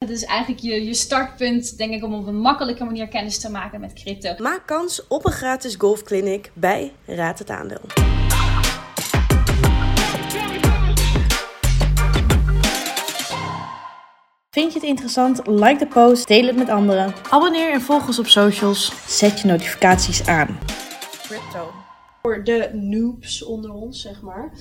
Het is eigenlijk je, je startpunt, denk ik, om op een makkelijke manier kennis te maken met crypto. Maak kans op een gratis golfclinic bij Raad het Aandeel. Vind je het interessant? Like de post, deel het met anderen. Abonneer en volg ons op socials. Zet je notificaties aan. Crypto. Voor de noobs onder ons, zeg maar.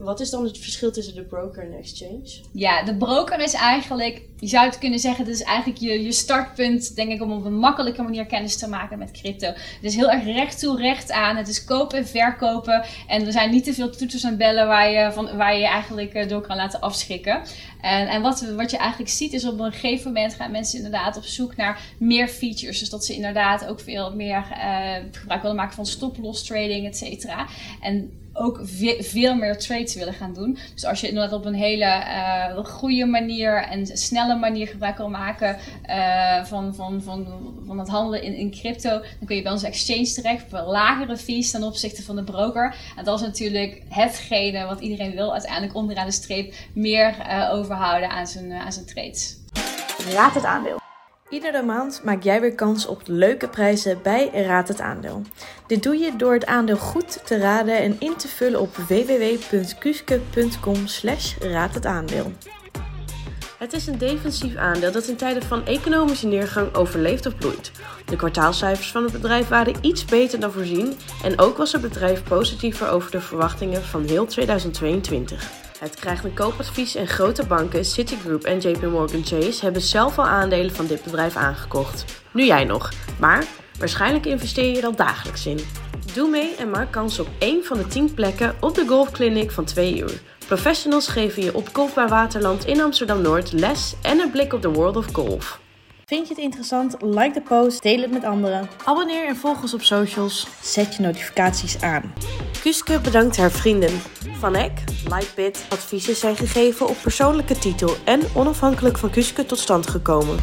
Wat is dan het verschil tussen de broker en de exchange? Ja, de broker is eigenlijk, je zou het kunnen zeggen, het is eigenlijk je, je startpunt, denk ik, om op een makkelijke manier kennis te maken met crypto. Het is heel erg recht toe, recht aan. Het is kopen en verkopen. En er zijn niet te veel toeters en bellen waar je, van, waar je, eigenlijk eh, door kan laten afschrikken. En, en wat, wat je eigenlijk ziet is op een gegeven moment gaan mensen inderdaad op zoek naar meer features. Dus dat ze inderdaad ook veel meer uh, gebruik willen maken van stop-loss trading, et cetera. En ook veel meer trades willen gaan doen. Dus als je inderdaad op een hele uh, goede manier en snelle manier gebruik wil maken uh, van, van, van, van het handelen in, in crypto, dan kun je bij onze exchange terecht voor lagere fees ten opzichte van de broker. En dat is natuurlijk hetgene wat iedereen wil, uiteindelijk onderaan de streep meer uh, overhouden aan zijn, aan zijn trades. Raad het aandeel. Iedere maand maak jij weer kans op leuke prijzen bij Raad het Aandeel. Dit doe je door het aandeel goed te raden en in te vullen op www.kuske.com slash aandeel. Het is een defensief aandeel dat in tijden van economische neergang overleeft of bloeit. De kwartaalcijfers van het bedrijf waren iets beter dan voorzien en ook was het bedrijf positiever over de verwachtingen van heel 2022. Het krijgt een koopadvies en grote banken, Citigroup en JP Morgan Chase, hebben zelf al aandelen van dit bedrijf aangekocht. Nu jij nog, maar waarschijnlijk investeer je er al dagelijks in. Doe mee en maak kans op één van de 10 plekken op de golfclinic van 2 uur. Professionals geven je op Golfbaar Waterland in Amsterdam-Noord les en een blik op de world of golf. Vind je het interessant? Like de post, deel het met anderen. Abonneer en volg ons op socials. Zet je notificaties aan. Kuske bedankt haar vrienden. Van Eck, Lightbit, adviezen zijn gegeven op persoonlijke titel en onafhankelijk van Kuske tot stand gekomen.